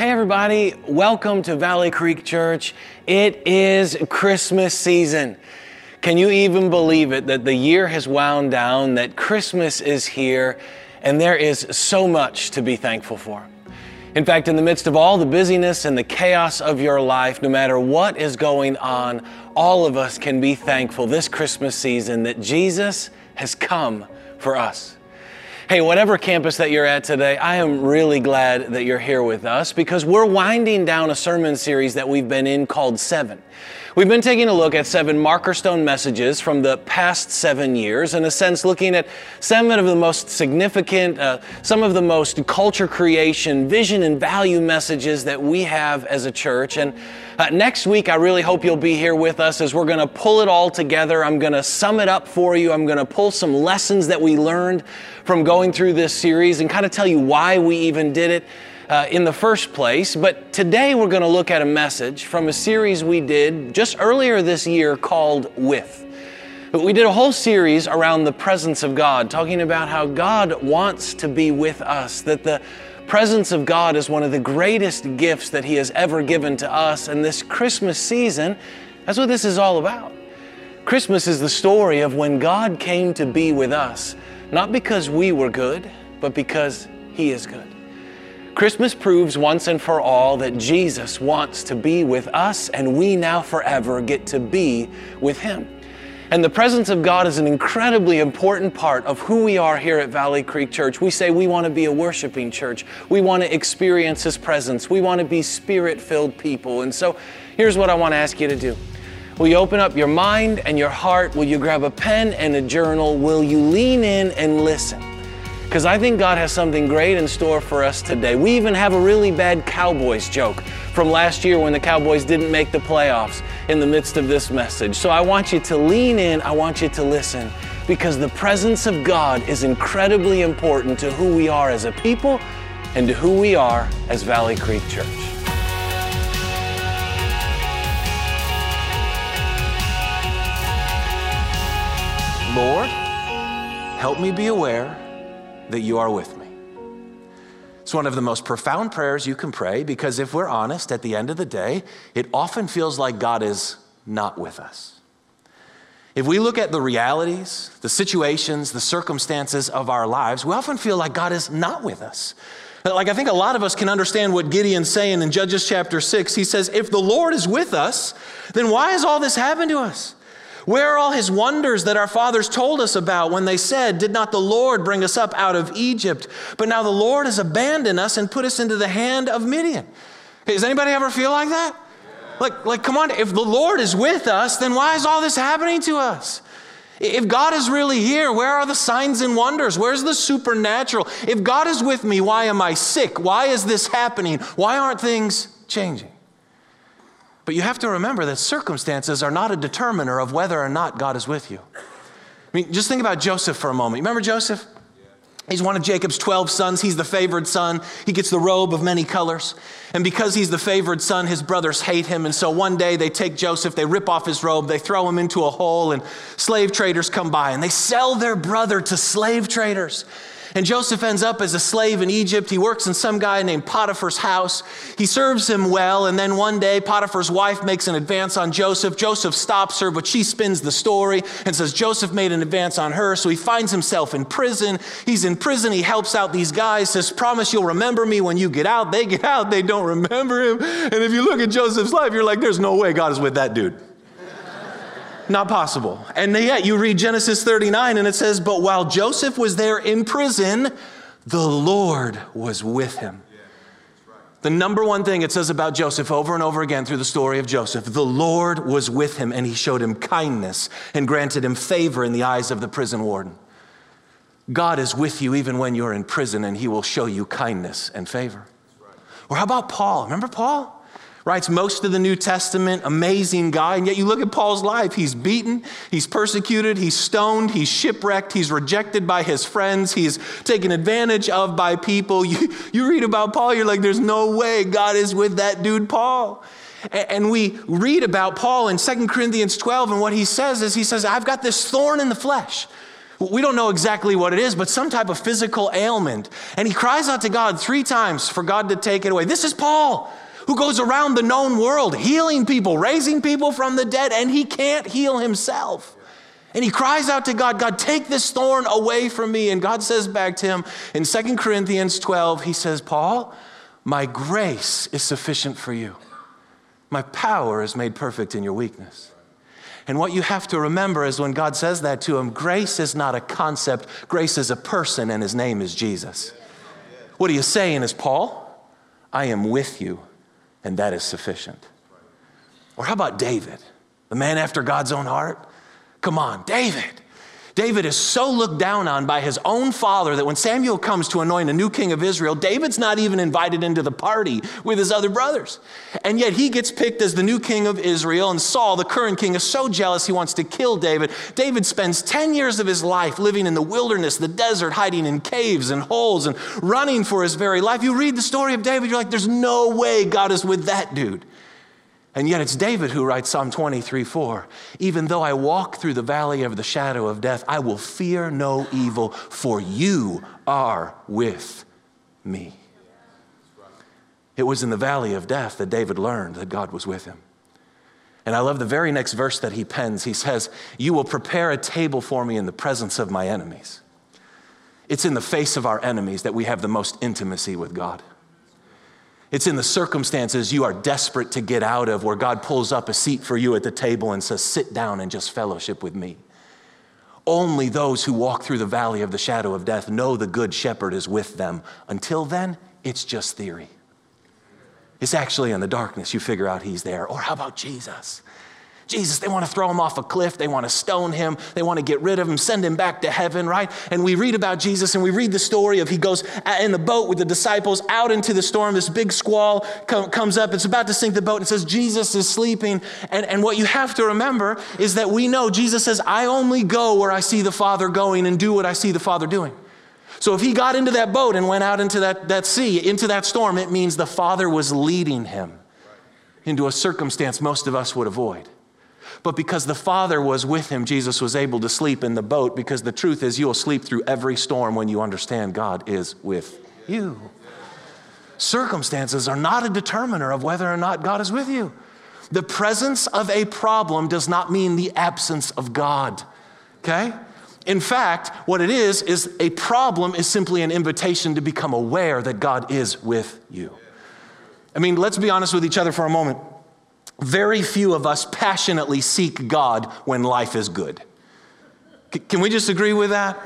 Hey, everybody, welcome to Valley Creek Church. It is Christmas season. Can you even believe it that the year has wound down, that Christmas is here, and there is so much to be thankful for? In fact, in the midst of all the busyness and the chaos of your life, no matter what is going on, all of us can be thankful this Christmas season that Jesus has come for us. Hey, whatever campus that you're at today, I am really glad that you're here with us because we're winding down a sermon series that we've been in called Seven. We've been taking a look at seven marker stone messages from the past seven years, in a sense, looking at seven of the most significant, uh, some of the most culture creation, vision, and value messages that we have as a church. And uh, next week, I really hope you'll be here with us as we're going to pull it all together. I'm going to sum it up for you. I'm going to pull some lessons that we learned from going through this series and kind of tell you why we even did it uh, in the first place. But today we're going to look at a message from a series we did just earlier this year called With. We did a whole series around the presence of God, talking about how God wants to be with us, that the presence of God is one of the greatest gifts that He has ever given to us. And this Christmas season, that's what this is all about. Christmas is the story of when God came to be with us, not because we were good, but because He is good. Christmas proves once and for all that Jesus wants to be with us, and we now forever get to be with Him. And the presence of God is an incredibly important part of who we are here at Valley Creek Church. We say we want to be a worshiping church. We want to experience His presence. We want to be spirit filled people. And so here's what I want to ask you to do. Will you open up your mind and your heart? Will you grab a pen and a journal? Will you lean in and listen? Because I think God has something great in store for us today. We even have a really bad Cowboys joke from last year when the Cowboys didn't make the playoffs in the midst of this message. So I want you to lean in, I want you to listen, because the presence of God is incredibly important to who we are as a people and to who we are as Valley Creek Church. Lord, help me be aware that you are with me. It's one of the most profound prayers you can pray because if we're honest, at the end of the day, it often feels like God is not with us. If we look at the realities, the situations, the circumstances of our lives, we often feel like God is not with us. Like, I think a lot of us can understand what Gideon's saying in Judges chapter 6. He says, If the Lord is with us, then why has all this happened to us? Where are all his wonders that our fathers told us about when they said, Did not the Lord bring us up out of Egypt? But now the Lord has abandoned us and put us into the hand of Midian. Okay, does anybody ever feel like that? Like, like, come on, if the Lord is with us, then why is all this happening to us? If God is really here, where are the signs and wonders? Where's the supernatural? If God is with me, why am I sick? Why is this happening? Why aren't things changing? But you have to remember that circumstances are not a determiner of whether or not God is with you. I mean, just think about Joseph for a moment. You Remember Joseph? He's one of Jacob's 12 sons. He's the favored son. He gets the robe of many colors. And because he's the favored son, his brothers hate him. And so one day they take Joseph, they rip off his robe, they throw him into a hole, and slave traders come by and they sell their brother to slave traders. And Joseph ends up as a slave in Egypt. He works in some guy named Potiphar's house. He serves him well, and then one day Potiphar's wife makes an advance on Joseph. Joseph stops her, but she spins the story and says Joseph made an advance on her. So he finds himself in prison. He's in prison. He helps out these guys, says, Promise you'll remember me when you get out. They get out, they don't remember him. And if you look at Joseph's life, you're like, There's no way God is with that dude. Not possible. And yet you read Genesis 39 and it says, But while Joseph was there in prison, the Lord was with him. The number one thing it says about Joseph over and over again through the story of Joseph the Lord was with him and he showed him kindness and granted him favor in the eyes of the prison warden. God is with you even when you're in prison and he will show you kindness and favor. Or how about Paul? Remember Paul? Writes most of the New Testament, amazing guy. And yet you look at Paul's life, he's beaten, he's persecuted, he's stoned, he's shipwrecked, he's rejected by his friends, he's taken advantage of by people. You, you read about Paul, you're like, there's no way God is with that dude, Paul. And we read about Paul in 2 Corinthians 12, and what he says is, he says, I've got this thorn in the flesh. We don't know exactly what it is, but some type of physical ailment. And he cries out to God three times for God to take it away. This is Paul, who goes around the known world, healing people, raising people from the dead, and he can't heal himself. And he cries out to God, God, take this thorn away from me. And God says back to him in 2 Corinthians 12, he says, Paul, my grace is sufficient for you. My power is made perfect in your weakness. And what you have to remember is when God says that to him, grace is not a concept, grace is a person, and his name is Jesus. What are you saying is, Paul, I am with you, and that is sufficient. Or how about David, the man after God's own heart? Come on, David. David is so looked down on by his own father that when Samuel comes to anoint a new king of Israel, David's not even invited into the party with his other brothers. And yet he gets picked as the new king of Israel, and Saul, the current king, is so jealous he wants to kill David. David spends 10 years of his life living in the wilderness, the desert, hiding in caves and holes and running for his very life. You read the story of David, you're like, there's no way God is with that dude. And yet it's David who writes Psalm 23 4. Even though I walk through the valley of the shadow of death, I will fear no evil, for you are with me. It was in the valley of death that David learned that God was with him. And I love the very next verse that he pens. He says, You will prepare a table for me in the presence of my enemies. It's in the face of our enemies that we have the most intimacy with God. It's in the circumstances you are desperate to get out of where God pulls up a seat for you at the table and says, Sit down and just fellowship with me. Only those who walk through the valley of the shadow of death know the good shepherd is with them. Until then, it's just theory. It's actually in the darkness you figure out he's there. Or how about Jesus? Jesus, they want to throw him off a cliff. They want to stone him. They want to get rid of him, send him back to heaven, right? And we read about Jesus and we read the story of he goes in the boat with the disciples out into the storm. This big squall comes up. It's about to sink the boat and says, Jesus is sleeping. And, and what you have to remember is that we know Jesus says, I only go where I see the Father going and do what I see the Father doing. So if he got into that boat and went out into that, that sea, into that storm, it means the Father was leading him into a circumstance most of us would avoid. But because the Father was with him, Jesus was able to sleep in the boat because the truth is, you'll sleep through every storm when you understand God is with you. Circumstances are not a determiner of whether or not God is with you. The presence of a problem does not mean the absence of God, okay? In fact, what it is, is a problem is simply an invitation to become aware that God is with you. I mean, let's be honest with each other for a moment. Very few of us passionately seek God when life is good. C- can we just agree with that?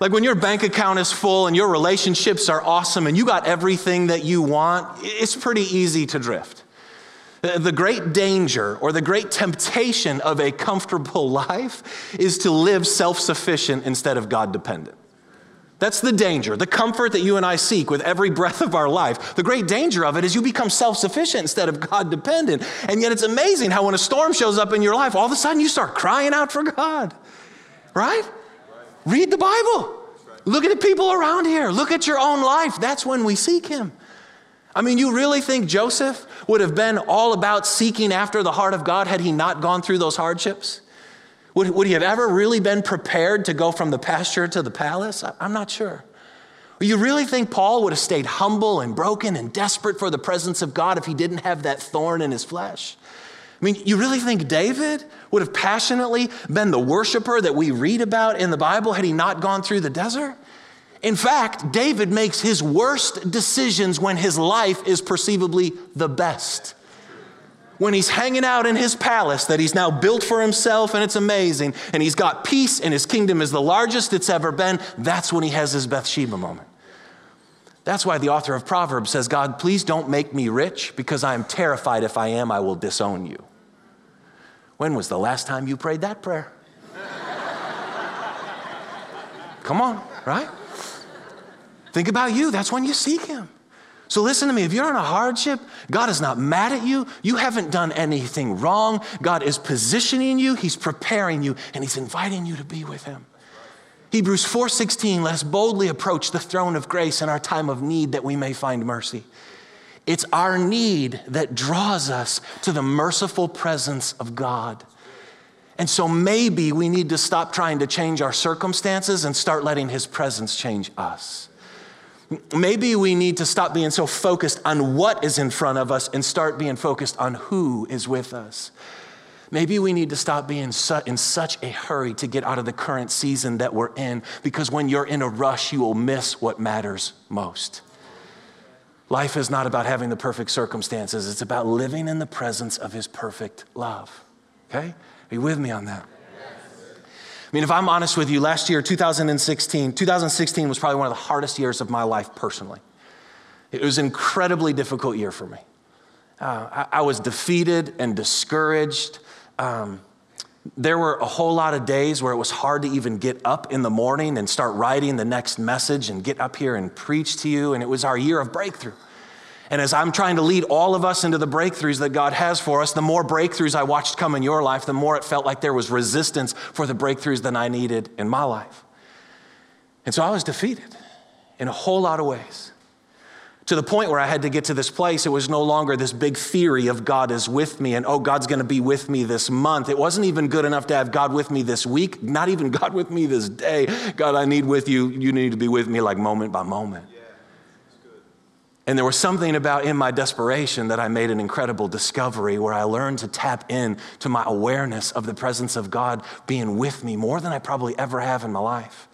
Like when your bank account is full and your relationships are awesome and you got everything that you want, it's pretty easy to drift. The great danger or the great temptation of a comfortable life is to live self sufficient instead of God dependent. That's the danger, the comfort that you and I seek with every breath of our life. The great danger of it is you become self sufficient instead of God dependent. And yet it's amazing how when a storm shows up in your life, all of a sudden you start crying out for God. Right? Read the Bible. Look at the people around here. Look at your own life. That's when we seek Him. I mean, you really think Joseph would have been all about seeking after the heart of God had he not gone through those hardships? Would, would he have ever really been prepared to go from the pasture to the palace? I, I'm not sure. You really think Paul would have stayed humble and broken and desperate for the presence of God if he didn't have that thorn in his flesh? I mean, you really think David would have passionately been the worshiper that we read about in the Bible had he not gone through the desert? In fact, David makes his worst decisions when his life is perceivably the best when he's hanging out in his palace that he's now built for himself and it's amazing, and he's got peace and his kingdom is the largest it's ever been, that's when he has his Bathsheba moment. That's why the author of Proverbs says, God, please don't make me rich because I am terrified if I am, I will disown you. When was the last time you prayed that prayer? Come on, right? Think about you. That's when you seek Him. So listen to me. If you're in a hardship, God is not mad at you. You haven't done anything wrong. God is positioning you, He's preparing you, and He's inviting you to be with Him. Hebrews 4:16, let us boldly approach the throne of grace in our time of need that we may find mercy. It's our need that draws us to the merciful presence of God. And so maybe we need to stop trying to change our circumstances and start letting His presence change us. Maybe we need to stop being so focused on what is in front of us and start being focused on who is with us. Maybe we need to stop being in such a hurry to get out of the current season that we're in because when you're in a rush, you will miss what matters most. Life is not about having the perfect circumstances, it's about living in the presence of His perfect love. Okay? Are you with me on that? I mean, if I'm honest with you, last year, 2016, 2016 was probably one of the hardest years of my life personally. It was an incredibly difficult year for me. Uh, I, I, was defeated and discouraged. Um, there were a whole lot of days where it was hard to even get up in the morning and start writing the next message and get up here and preach to you. And it was our year of breakthrough. And as I'm trying to lead all of us into the breakthroughs that God has for us, the more breakthroughs I watched come in your life, the more it felt like there was resistance for the breakthroughs that I needed in my life. And so I was defeated in a whole lot of ways. To the point where I had to get to this place, it was no longer this big theory of God is with me and, oh, God's gonna be with me this month. It wasn't even good enough to have God with me this week, not even God with me this day. God, I need with you. You need to be with me like moment by moment. And there was something about in my desperation that I made an incredible discovery where I learned to tap in to my awareness of the presence of God being with me more than I probably ever have in my life.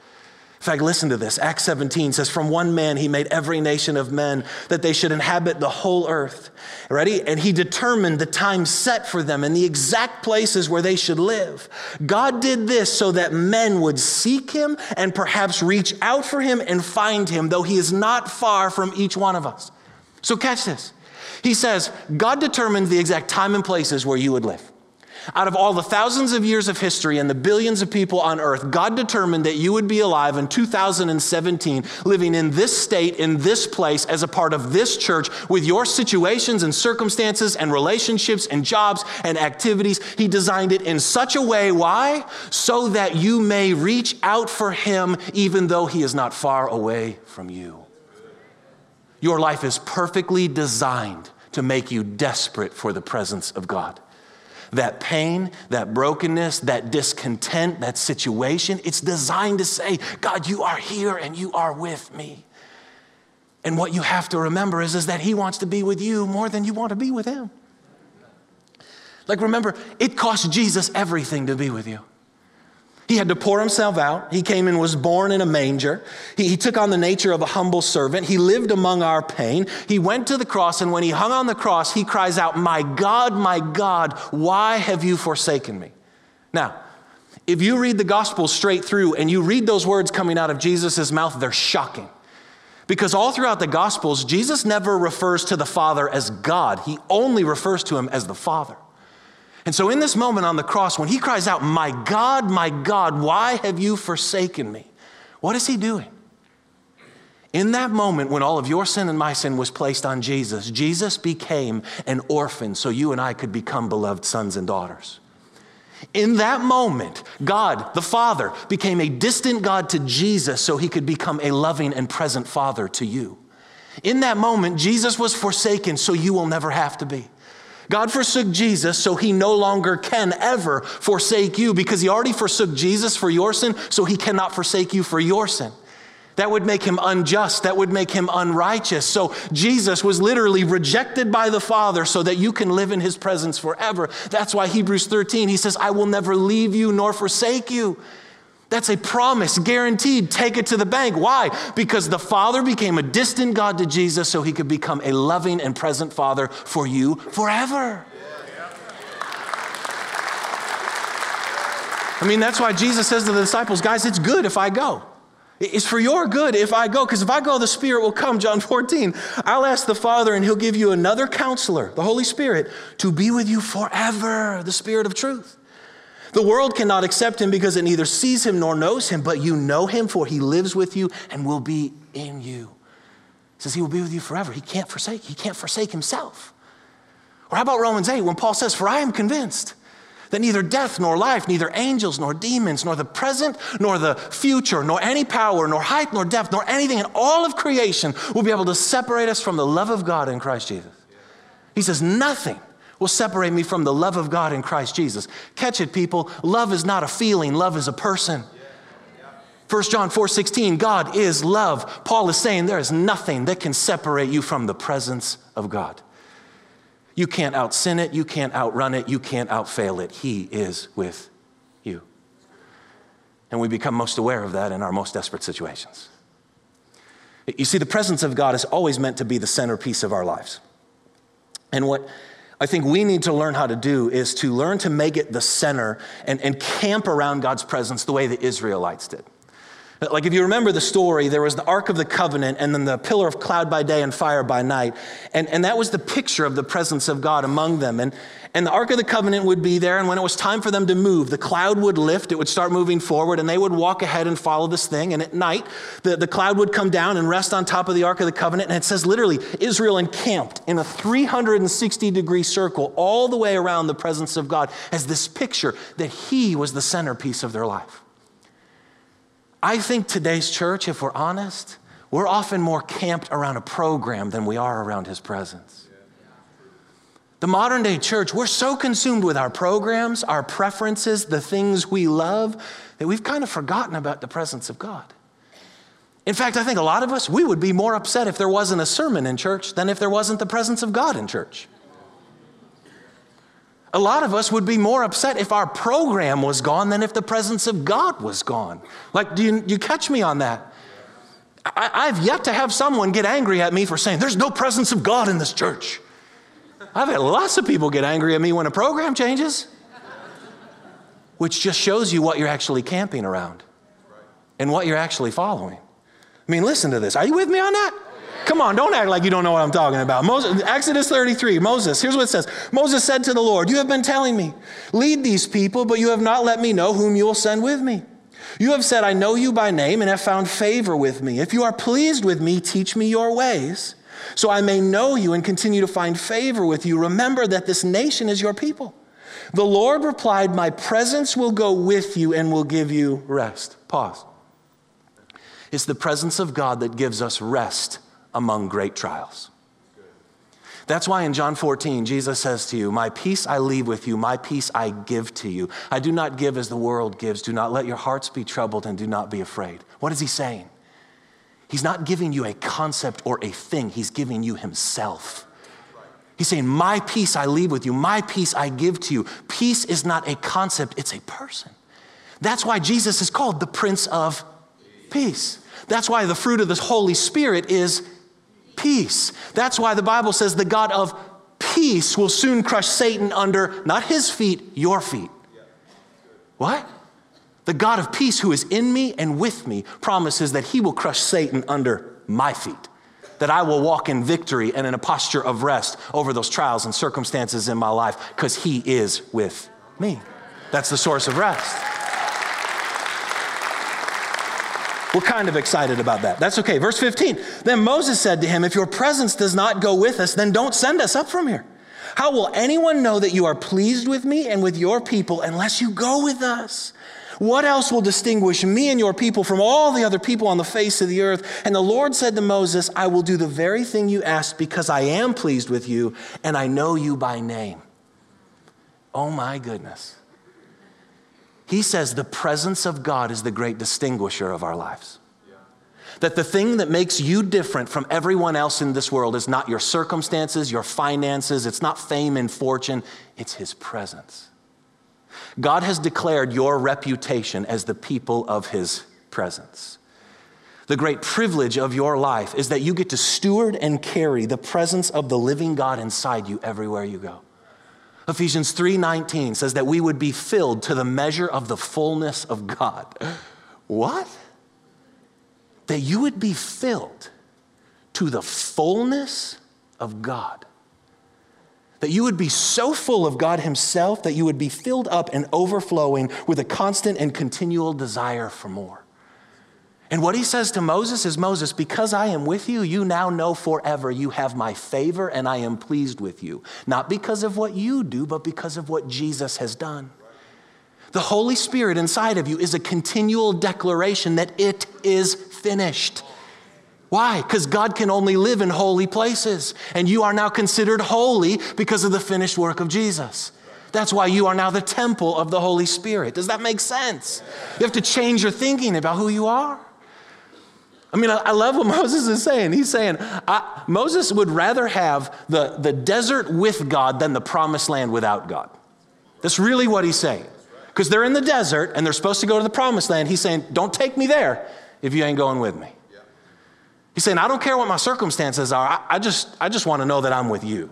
In fact, listen to this. Acts 17 says, From one man he made every nation of men that they should inhabit the whole earth. Ready? And he determined the time set for them and the exact places where they should live. God did this so that men would seek him and perhaps reach out for him and find him, though he is not far from each one of us. So, catch this. He says, God determined the exact time and places where you would live. Out of all the thousands of years of history and the billions of people on earth, God determined that you would be alive in 2017, living in this state, in this place, as a part of this church, with your situations and circumstances and relationships and jobs and activities. He designed it in such a way. Why? So that you may reach out for Him, even though He is not far away from you. Your life is perfectly designed to make you desperate for the presence of God that pain, that brokenness, that discontent, that situation, it's designed to say, God, you are here and you are with me. And what you have to remember is, is that He wants to be with you more than you want to be with Him. Like, remember, it cost Jesus everything to be with you. He had to pour himself out. He came and was born in a manger. He, he, took on the nature of a humble servant. He lived among our pain. He went to the cross, and when he hung on the cross, he cries out, My God, my God, why have you forsaken me? Now, if you read the gospel straight through and you read those words coming out of Jesus' mouth, they're shocking. Because all throughout the gospels, Jesus never refers to the Father as God, he only refers to him as the Father. And so, in this moment on the cross, when he cries out, My God, my God, why have you forsaken me? What is he doing? In that moment, when all of your sin and my sin was placed on Jesus, Jesus became an orphan so you and I could become beloved sons and daughters. In that moment, God, the Father, became a distant God to Jesus so he could become a loving and present Father to you. In that moment, Jesus was forsaken so you will never have to be. God forsook Jesus so he no longer can ever forsake you because he already forsook Jesus for your sin, so he cannot forsake you for your sin. That would make him unjust. That would make him unrighteous. So Jesus was literally rejected by the Father so that you can live in his presence forever. That's why Hebrews 13, he says, I will never leave you nor forsake you. That's a promise, guaranteed. Take it to the bank. Why? Because the Father became a distant God to Jesus so he could become a loving and present Father for you forever. I mean, that's why Jesus says to the disciples, guys, it's good if I go. It's for your good if I go, because if I go, the Spirit will come. John 14. I'll ask the Father, and He'll give you another counselor, the Holy Spirit, to be with you forever, the Spirit of truth. The world cannot accept him because it neither sees him nor knows him, but you know him, for he lives with you and will be in you. He says he will be with you forever. He can't forsake, he can't forsake himself. Or how about Romans 8 when Paul says, For I am convinced that neither death nor life, neither angels nor demons, nor the present nor the future, nor any power, nor height nor depth, nor anything in all of creation will be able to separate us from the love of God in Christ Jesus. He says, Nothing will separate me from the love of God in Christ Jesus? Catch it, people. Love is not a feeling, love is a person. 1 John 4 16, God is love. Paul is saying there is nothing that can separate you from the presence of God. You can't out sin it, you can't outrun it, you can't outfail it. He is with you. And we become most aware of that in our most desperate situations. You see, the presence of God is always meant to be the centerpiece of our lives. And what I think we need to learn how to do is to learn to make it the center and, and camp around God's presence the way the Israelites did. Like, if you remember the story, there was the Ark of the Covenant and then the pillar of cloud by day and fire by night. And, and that was the picture of the presence of God among them. And, and the Ark of the Covenant would be there, and when it was time for them to move, the cloud would lift, it would start moving forward, and they would walk ahead and follow this thing. And at night, the, the cloud would come down and rest on top of the Ark of the Covenant. And it says literally, Israel encamped in a 360 degree circle all the way around the presence of God as this picture that He was the centerpiece of their life. I think today's church, if we're honest, we're often more camped around a program than we are around His presence. The modern day church, we're so consumed with our programs, our preferences, the things we love, that we've kind of forgotten about the presence of God. In fact, I think a lot of us, we would be more upset if there wasn't a sermon in church than if there wasn't the presence of God in church. A lot of us would be more upset if our program was gone than if the presence of God was gone. Like, do you, you catch me on that? I, I've yet to have someone get angry at me for saying, There's no presence of God in this church. I've had lots of people get angry at me when a program changes, which just shows you what you're actually camping around and what you're actually following. I mean, listen to this. Are you with me on that? Come on, don't act like you don't know what I'm talking about. Moses, Exodus 33, Moses, here's what it says Moses said to the Lord, You have been telling me, lead these people, but you have not let me know whom you will send with me. You have said, I know you by name and have found favor with me. If you are pleased with me, teach me your ways so I may know you and continue to find favor with you. Remember that this nation is your people. The Lord replied, My presence will go with you and will give you rest. Pause. It's the presence of God that gives us rest among great trials. That's why in John 14, Jesus says to you, My peace I leave with you, my peace I give to you. I do not give as the world gives. Do not let your hearts be troubled and do not be afraid. What is he saying? He's not giving you a concept or a thing, He's giving you Himself. He's saying, My peace I leave with you, my peace I give to you. Peace is not a concept, it's a person. That's why Jesus is called the Prince of Peace. That's why the fruit of the Holy Spirit is peace. That's why the Bible says the God of peace will soon crush Satan under not his feet, your feet. What? The God of peace who is in me and with me promises that he will crush Satan under my feet, that I will walk in victory and in a posture of rest over those trials and circumstances in my life because he is with me. That's the source of rest. We're kind of excited about that. That's okay. Verse 15. Then Moses said to him, If your presence does not go with us, then don't send us up from here. How will anyone know that you are pleased with me and with your people unless you go with us? What else will distinguish me and your people from all the other people on the face of the earth? And the Lord said to Moses, I will do the very thing you asked because I am pleased with you and I know you by name. Oh my goodness. He says the presence of God is the great distinguisher of our lives. That the thing that makes you different from everyone else in this world is not your circumstances, your finances, it's not fame and fortune, it's His presence. God has declared your reputation as the people of his presence. The great privilege of your life is that you get to steward and carry the presence of the living God inside you everywhere you go. Ephesians 3:19 says that we would be filled to the measure of the fullness of God. What? That you would be filled to the fullness of God that you would be so full of God Himself that you would be filled up and overflowing with a constant and continual desire for more. And what he says to Moses is Moses, because I am with you, you now know forever you have my favor and I am pleased with you. Not because of what you do, but because of what Jesus has done. The Holy Spirit inside of you is a continual declaration that it is finished. Why? Because God can only live in holy places, and you are now considered holy because of the finished work of Jesus. That's why you are now the temple of the Holy Spirit. Does that make sense? You have to change your thinking about who you are. I mean, I, love what Moses is saying. He's saying Moses would rather have the, the desert with God than the promised land without God. That's really what he's saying. Because they're in the desert and they're supposed to go to the promised land. He's saying, Don't take me there if you ain't going with me. He's saying, I don't care what my circumstances are. I, I just, I just want to know that I'm with you.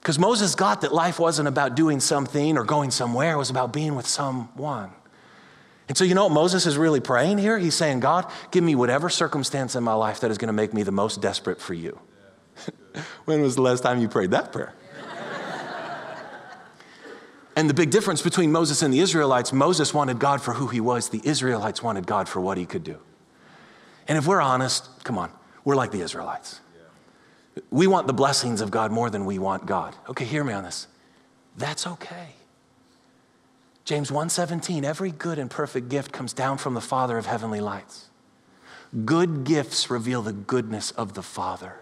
Because Moses got that life wasn't about doing something or going somewhere, it was about being with someone. And so, you know what Moses is really praying here? He's saying, God, give me whatever circumstance in my life that is going to make me the most desperate for you. when was the last time you prayed that prayer? and the big difference between Moses and the Israelites Moses wanted God for who he was, the Israelites wanted God for what he could do. And if we're honest, come on, we're like the Israelites. We want the blessings of God more than we want God. Okay, hear me on this. That's okay. James 1:17 Every good and perfect gift comes down from the Father of heavenly lights. Good gifts reveal the goodness of the Father.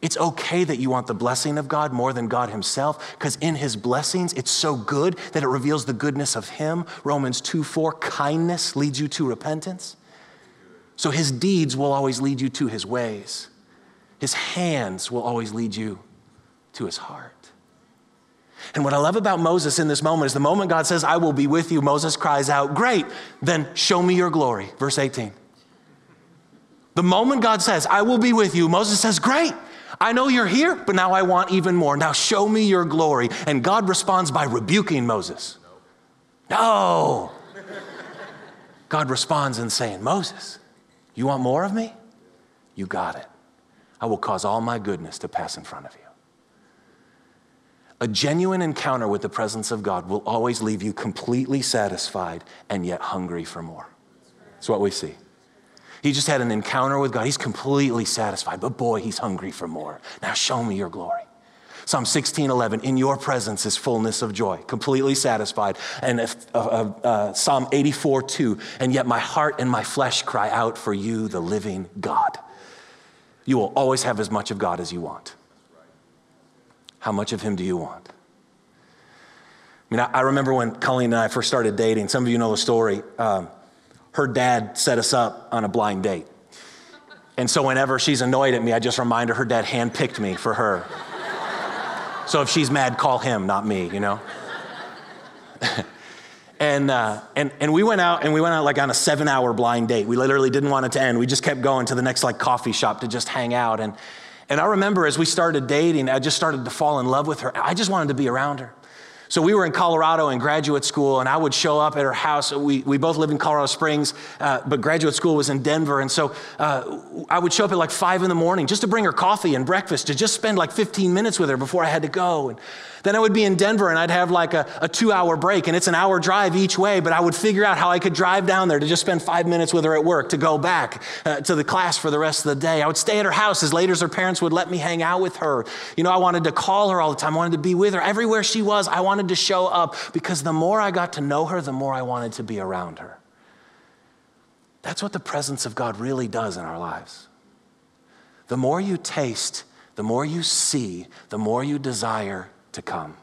It's okay that you want the blessing of God more than God Himself, because in His blessings, it's so good that it reveals the goodness of Him. Romans 2 4, kindness leads you to repentance. So His deeds will always lead you to His ways, His hands will always lead you to His heart. And what I love about Moses in this moment is the moment God says, I will be with you, Moses cries out, Great, then show me your glory. Verse 18. The moment God says, I will be with you, Moses says, Great, I know you're here, but now I want even more. Now show me your glory. And God responds by rebuking Moses. No. God responds in saying, Moses, you want more of me? You got it. I will cause all my goodness to pass in front of you. A genuine encounter with the presence of God will always leave you completely satisfied and yet hungry for more. That's what we see. He just had an encounter with God. He's completely satisfied, but boy, he's hungry for more. Now show me your glory. Psalm 16, 11, in your presence is fullness of joy, completely satisfied. And if, uh, uh, uh, Psalm 84, 2, and yet my heart and my flesh cry out for you, the living God. You will always have as much of God as you want. How much of him do you want? I mean, I, I remember when Colleen and I first started dating, some of you know the story. Um, her dad set us up on a blind date. And so whenever she's annoyed at me, I just remind her her dad handpicked me for her. So if she's mad, call him, not me, you know? and, uh, and, and we went out and we went out like on a seven hour blind date. We literally didn't want it to end. We just kept going to the next like coffee shop to just hang out. And, and I remember as we started dating, I just started to fall in love with her. I just wanted to be around her. So we were in Colorado in graduate school, and I would show up at her house. We, we both lived in Colorado Springs, uh, but graduate school was in Denver. And so uh, I would show up at like five in the morning just to bring her coffee and breakfast, to just spend like 15 minutes with her before I had to go. And then I would be in Denver and I'd have like a, a two hour break, and it's an hour drive each way, but I would figure out how I could drive down there to just spend five minutes with her at work, to go back uh, to the class for the rest of the day. I would stay at her house as late as her parents would let me hang out with her. You know, I wanted to call her all the time, I wanted to be with her. Everywhere she was, I wanted to show up because the more I got to know her, the more I wanted to be around her. That's what the presence of God really does in our lives. The more you taste, the more you see, the more you desire to come.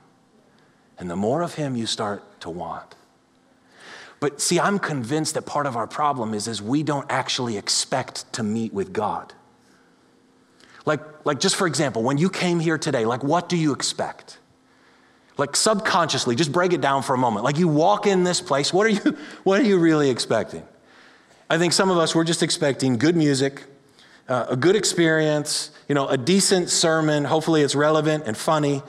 And the more of him you start to want. But see, I'm convinced that part of our problem is, is we don't actually expect to meet with God. Like, like just for example, when you came here today, like what do you expect? Like subconsciously, just break it down for a moment. Like you walk in this place, what are you, what are you really expecting? I think some of us, we're just expecting good music, uh, a good experience, you know, a decent sermon. Hopefully it's relevant and funny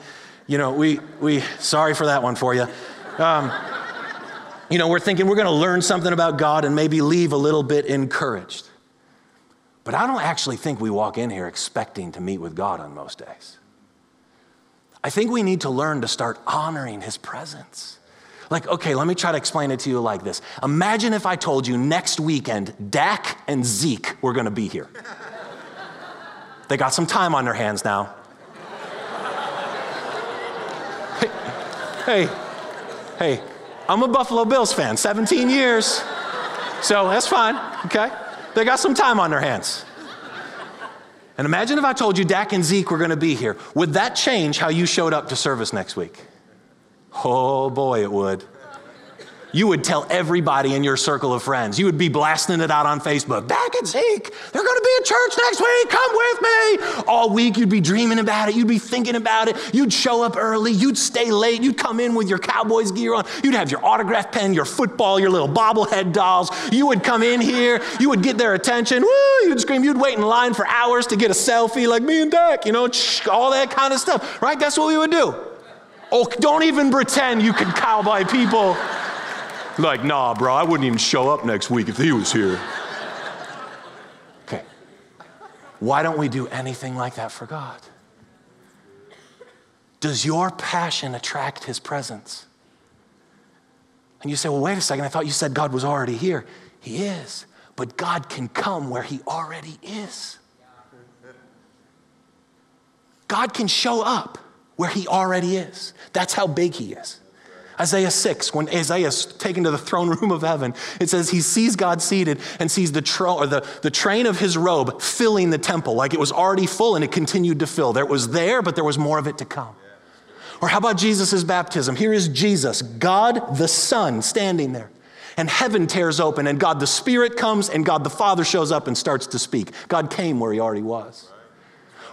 you know, we, we, sorry for that one for you. Um, you know, we're thinking we're going to learn something about God and maybe leave a little bit encouraged. But I don't actually think we walk in here expecting to meet with God on most days. I think we need to learn to start honoring His presence. Like, okay, let me try to explain it to you like this. Imagine if I told you next weekend, Dak and Zeke were gonna be here. they got some time on their hands now. Hey, hey, I'm a Buffalo Bills fan, 17 years. So that's fine, okay? They got some time on their hands. And imagine if I told you Dak and Zeke were going to be here. Would that change how you showed up to service next week? Oh boy, it would you would tell everybody in your circle of friends. You would be blasting it out on Facebook. Dak at Zeke, they're going to be at church next week. Come with me. All week, you'd be dreaming about it. You'd be thinking about it. You'd show up early. You'd stay late. You'd come in with your Cowboys gear on. You'd have your autograph pen, your football, your little bobblehead dolls. You would come in here. You would get their attention. Woo, you'd scream. You'd wait in line for hours to get a selfie like me and Dak, you know, all that kind of stuff, right? That's what we would do. Oh, don't even pretend you can cowboy people. Like, nah, bro, I wouldn't even show up next week if he was here. Okay. Why don't we do anything like that for God? Does your passion attract his presence? And you say, well, wait a second, I thought you said God was already here. He is, but God can come where he already is. God can show up where he already is. That's how big he is. Isaiah 6, when Isaiah is taken to the throne room of heaven, it says he sees God seated and sees the, tro- or the, the train of his robe filling the temple, like it was already full and it continued to fill. There was there, but there was more of it to come. Or how about Jesus' baptism? Here is Jesus, God the Son, standing there. And heaven tears open, and God the Spirit comes, and God the Father shows up and starts to speak. God came where he already was.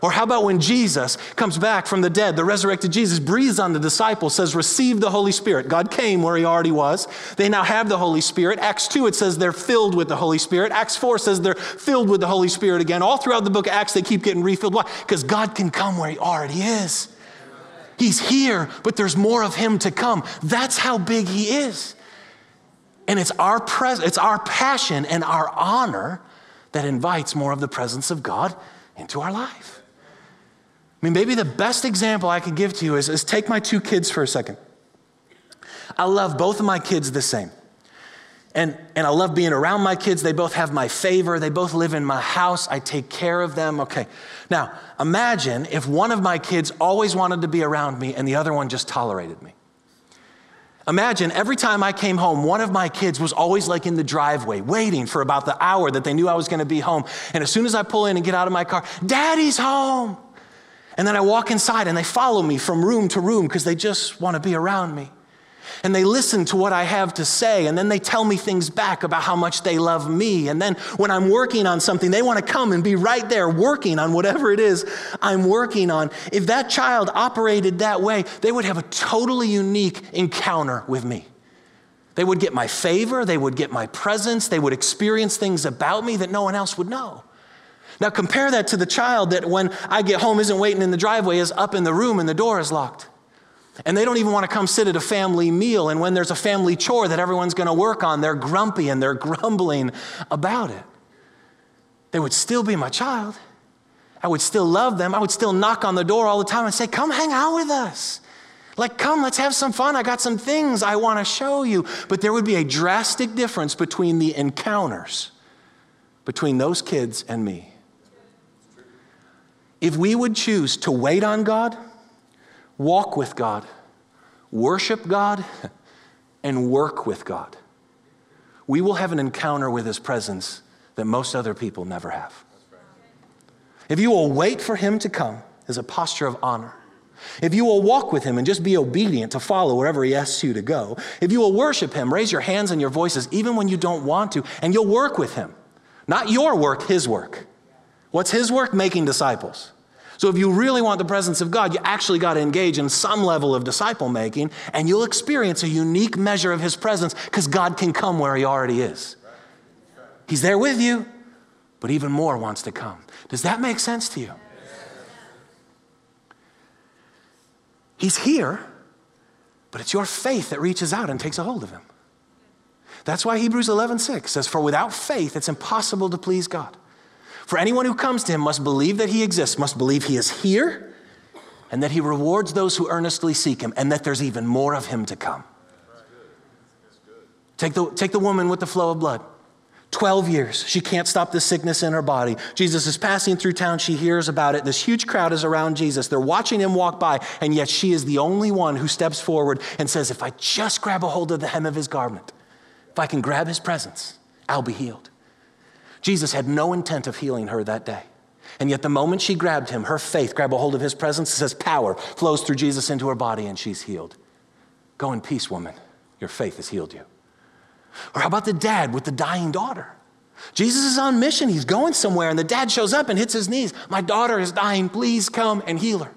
Or how about when Jesus comes back from the dead, the resurrected Jesus breathes on the disciples, says, Receive the Holy Spirit. God came where he already was. They now have the Holy Spirit. Acts 2, it says they're filled with the Holy Spirit. Acts 4 says they're filled with the Holy Spirit again. All throughout the book of Acts, they keep getting refilled. Why? Because God can come where he already is. He's here, but there's more of him to come. That's how big he is. And it's our, pres- it's our passion and our honor that invites more of the presence of God into our life. I mean, maybe the best example I can give to you is, is take my two kids for a second. I love both of my kids the same. And, and I love being around my kids. They both have my favor. They both live in my house. I take care of them. Okay. Now, imagine if one of my kids always wanted to be around me and the other one just tolerated me. Imagine every time I came home, one of my kids was always like in the driveway, waiting for about the hour that they knew I was going to be home. And as soon as I pull in and get out of my car, Daddy's home. And then I walk inside and they follow me from room to room because they just want to be around me. And they listen to what I have to say, and then they tell me things back about how much they love me. And then when I'm working on something, they want to come and be right there working on whatever it is I'm working on. If that child operated that way, they would have a totally unique encounter with me. They would get my favor, they would get my presence, they would experience things about me that no one else would know. Now compare that to the child that when I get home isn't waiting in the driveway, is up in the room and the door is locked. And they don't even want to come sit at a family meal. And when there's a family chore that everyone's going to work on, they're grumpy and they're grumbling about it. They would still be my child. I would still love them. I would still knock on the door all the time and say, Come hang out with us. Like, come, let's have some fun. I got some things I want to show you. But there would be a drastic difference between the encounters between those kids and me. If we would choose to wait on God, walk with God, worship God, and work with God, we will have an encounter with His presence that most other people never have. If you will wait for Him to come as a posture of honor, if you will walk with Him and just be obedient to follow wherever He asks you to go, if you will worship Him, raise your hands and your voices even when you don't want to, and you'll work with Him. Not your work, His work. What's his work? Making disciples. So if you really want the presence of God, you actually got to engage in some level of disciple making, and you'll experience a unique measure of his presence because God can come where he already is. He's there with you, but even more wants to come. Does that make sense to you? He's here, but it's your faith that reaches out and takes a hold of him. That's why Hebrews 11:6 says, "For without faith it's impossible to please God." For anyone who comes to him must believe that he exists, must believe he is here, and that he rewards those who earnestly seek him, and that there's even more of him to come. Take the, take the woman with the flow of blood. 12 years. She can't stop the sickness in her body. Jesus is passing through town. She hears about it. This huge crowd is around Jesus. They're watching him walk by, and yet she is the only one who steps forward and says, If I just grab a hold of the hem of his garment, if I can grab his presence, I'll be healed. Jesus had no intent of healing her that day. And yet, the moment she grabbed him, her faith grabbed a hold of his presence, it says power flows through Jesus into her body and she's healed. Go in peace, woman. Your faith has healed you. Or how about the dad with the dying daughter? Jesus is on mission. He's going somewhere, and the dad shows up and hits his knees. My daughter is dying. Please come and heal her.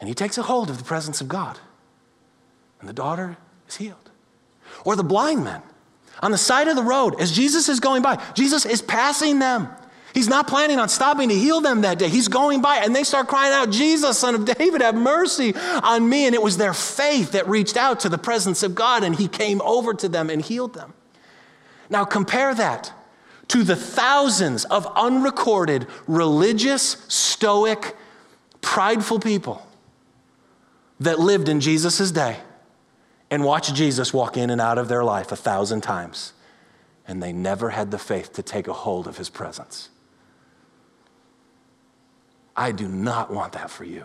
And he takes a hold of the presence of God, and the daughter is healed. Or the blind men on the side of the road as Jesus is going by. Jesus is passing them. He's not planning on stopping to heal them that day. He's going by and they start crying out, Jesus, son of David, have mercy on me. And it was their faith that reached out to the presence of God and he came over to them and healed them. Now compare that to the thousands of unrecorded, religious, stoic, prideful people that lived in Jesus' day and watched Jesus walk in and out of their life a thousand times. And they never had the faith to take a hold of his presence. I do not want that for you.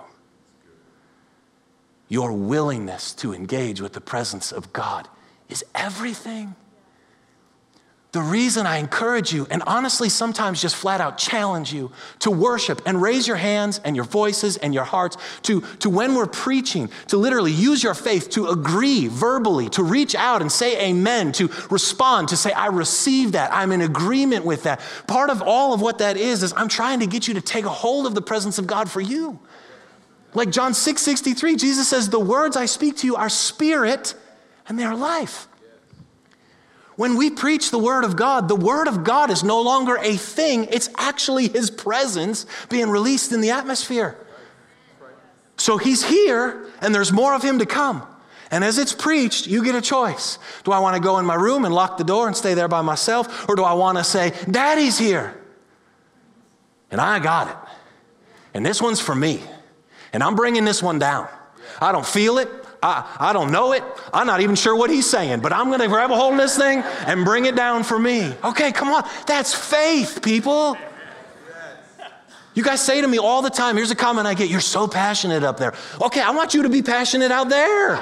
Your willingness to engage with the presence of God is everything. The reason I encourage you, and honestly, sometimes just flat out challenge you to worship and raise your hands and your voices and your hearts to, to when we're preaching, to literally use your faith to agree verbally, to reach out and say amen, to respond, to say, I receive that, I'm in agreement with that. Part of all of what that is, is I'm trying to get you to take a hold of the presence of God for you. Like John 6 63, Jesus says, The words I speak to you are spirit and they are life. When we preach the Word of God, the Word of God is no longer a thing, it's actually His presence being released in the atmosphere. So He's here, and there's more of Him to come. And as it's preached, you get a choice. Do I want to go in my room and lock the door and stay there by myself? Or do I want to say, Daddy's here? And I got it. And this one's for me. And I'm bringing this one down. I don't feel it. I, I don't know it. I'm not even sure what he's saying, but I'm going to grab a hold of this thing and bring it down for me. Okay, come on. That's faith, people. You guys say to me all the time, here's a comment I get, you're so passionate up there. Okay, I want you to be passionate out there.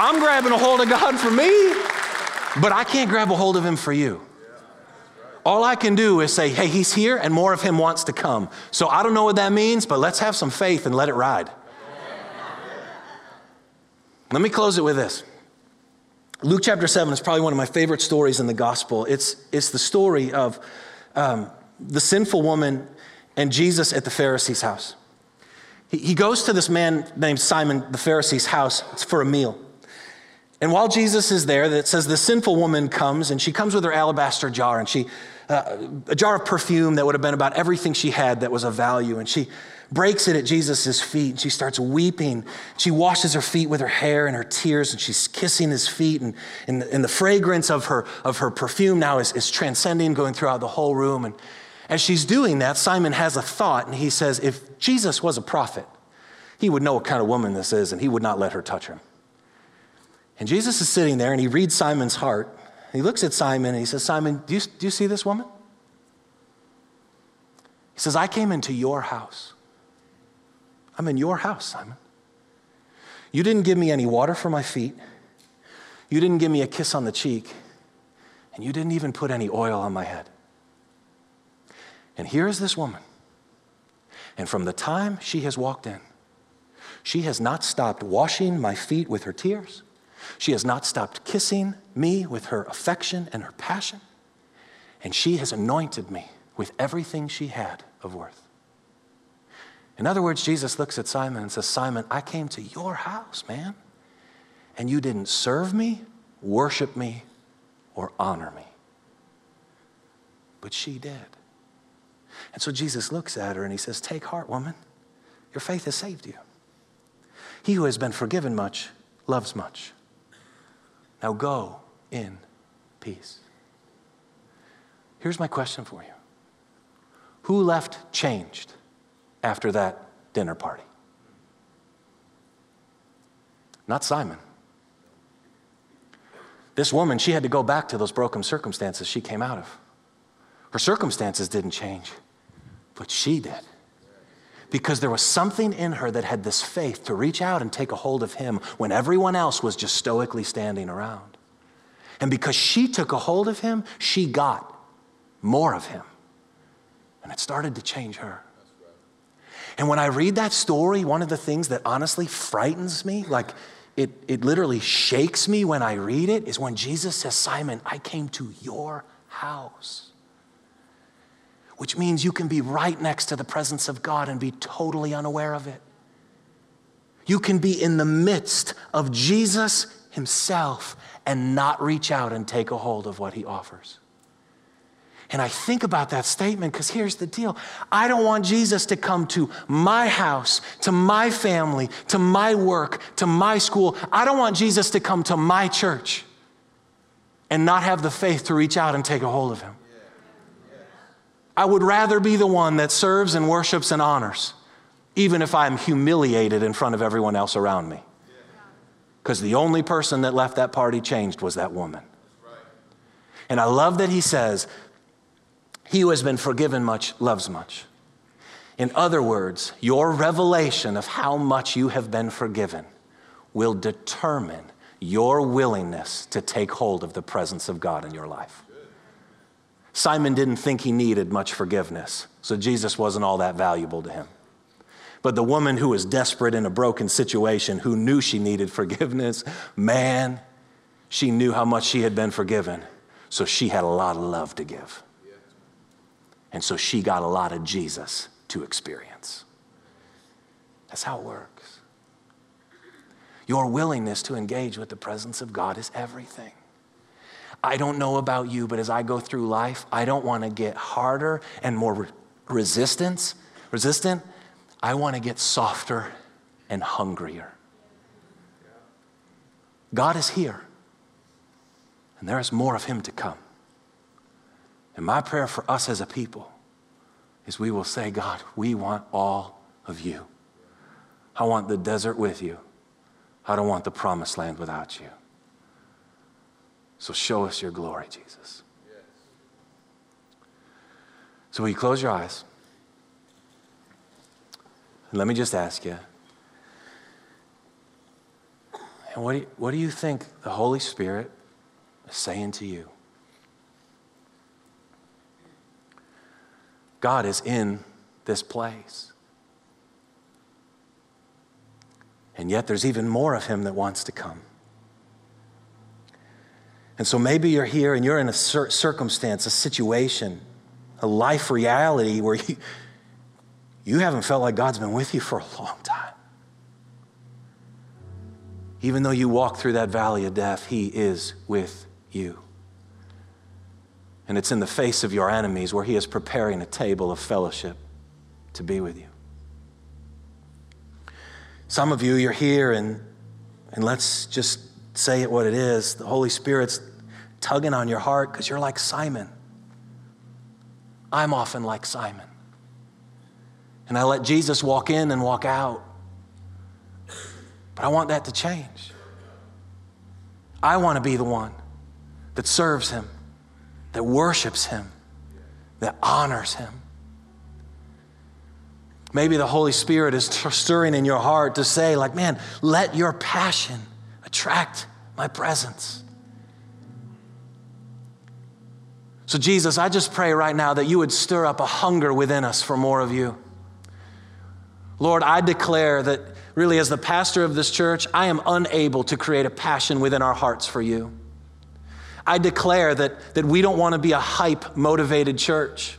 I'm grabbing a hold of God for me, but I can't grab a hold of Him for you. All I can do is say, hey, he's here and more of him wants to come. So I don't know what that means, but let's have some faith and let it ride. Let me close it with this. Luke chapter 7 is probably one of my favorite stories in the gospel. It's, it's the story of um, the sinful woman and Jesus at the Pharisee's house. He, he goes to this man named Simon, the Pharisee's house, for a meal. And while Jesus is there, it says the sinful woman comes and she comes with her alabaster jar and she uh, a jar of perfume that would have been about everything she had that was of value. And she breaks it at Jesus' feet and she starts weeping. She washes her feet with her hair and her tears and she's kissing his feet. And, and, and the fragrance of her, of her perfume now is, is transcending, going throughout the whole room. And as she's doing that, Simon has a thought and he says, If Jesus was a prophet, he would know what kind of woman this is and he would not let her touch him. And Jesus is sitting there and he reads Simon's heart he looks at Simon and he says, Simon, do you, do you see this woman? He says, I came into your house. I'm in your house, Simon. You didn't give me any water for my feet. You didn't give me a kiss on the cheek. And you didn't even put any oil on my head. And here is this woman. And from the time she has walked in, she has not stopped washing my feet with her tears. She has not stopped kissing me with her affection and her passion. And she has anointed me with everything she had of worth. In other words, Jesus looks at Simon and says, Simon, I came to your house, man, and you didn't serve me, worship me, or honor me. But she did. And so Jesus looks at her and he says, Take heart, woman. Your faith has saved you. He who has been forgiven much loves much. Now go in peace. Here's my question for you Who left changed after that dinner party? Not Simon. This woman, she had to go back to those broken circumstances she came out of. Her circumstances didn't change, but she did. Because there was something in her that had this faith to reach out and take a hold of him when everyone else was just stoically standing around. And because she took a hold of him, she got more of him. And it started to change her. And when I read that story, one of the things that honestly frightens me, like it, it literally shakes me when I read it, is when Jesus says, Simon, I came to your house. Which means you can be right next to the presence of God and be totally unaware of it. You can be in the midst of Jesus Himself and not reach out and take a hold of what He offers. And I think about that statement because here's the deal I don't want Jesus to come to my house, to my family, to my work, to my school. I don't want Jesus to come to my church and not have the faith to reach out and take a hold of him. I would rather be the one that serves and worships and honors, even if I'm humiliated in front of everyone else around me. Because the only person that left that party changed was that woman. And I love that he says, He who has been forgiven much loves much. In other words, your revelation of how much you have been forgiven will determine your willingness to take hold of the presence of God in your life. Simon didn't think he needed much forgiveness, so Jesus wasn't all that valuable to him. But the woman who was desperate in a broken situation, who knew she needed forgiveness, man, she knew how much she had been forgiven, so she had a lot of love to give. And so she got a lot of Jesus to experience. That's how it works. Your willingness to engage with the presence of God is everything. I don't know about you, but as I go through life, I don't want to get harder and more re- resistance, resistant. I want to get softer and hungrier. God is here, and there is more of Him to come. And my prayer for us as a people is we will say, God, we want all of you. I want the desert with you. I don't want the promised land without you. So show us your glory, Jesus. So, will you close your eyes? And let me just ask you. And what do you, what do you think the Holy Spirit is saying to you? God is in this place. And yet there's even more of him that wants to come. And so maybe you're here and you're in a cir- circumstance, a situation, a life reality where you, you haven't felt like God's been with you for a long time. Even though you walk through that valley of death, He is with you. And it's in the face of your enemies where He is preparing a table of fellowship to be with you. Some of you, you're here, and, and let's just say it what it is. The Holy Spirit's tugging on your heart because you're like Simon. I'm often like Simon. And I let Jesus walk in and walk out. But I want that to change. I want to be the one that serves Him, that worships Him, that honors Him. Maybe the Holy Spirit is stirring in your heart to say, like, man, let your passion attract my presence. So, Jesus, I just pray right now that you would stir up a hunger within us for more of you. Lord, I declare that really, as the pastor of this church, I am unable to create a passion within our hearts for you. I declare that, that we don't want to be a hype motivated church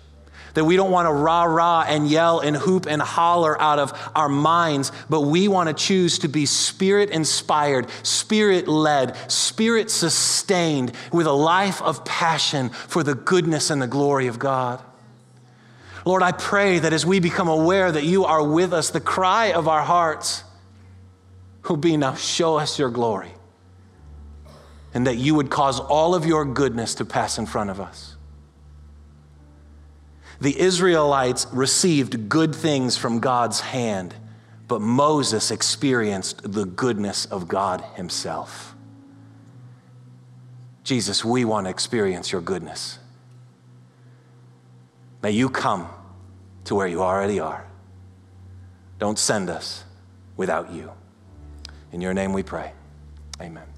that we don't want to rah rah and yell and hoop and holler out of our minds, but we want to choose to be spirit inspired, spirit led, spirit sustained with a life of passion for the goodness and the glory of God. Lord, I pray that as we become aware that you are with us, the cry of our hearts will be now show us your glory. And that you would cause all of your goodness to pass in front of us the Israelites received good things from God's hand, but Moses experienced the goodness of God himself. Jesus, we want to experience your goodness. May you come to where you already are. Don't send us without you. In your name we pray. Amen.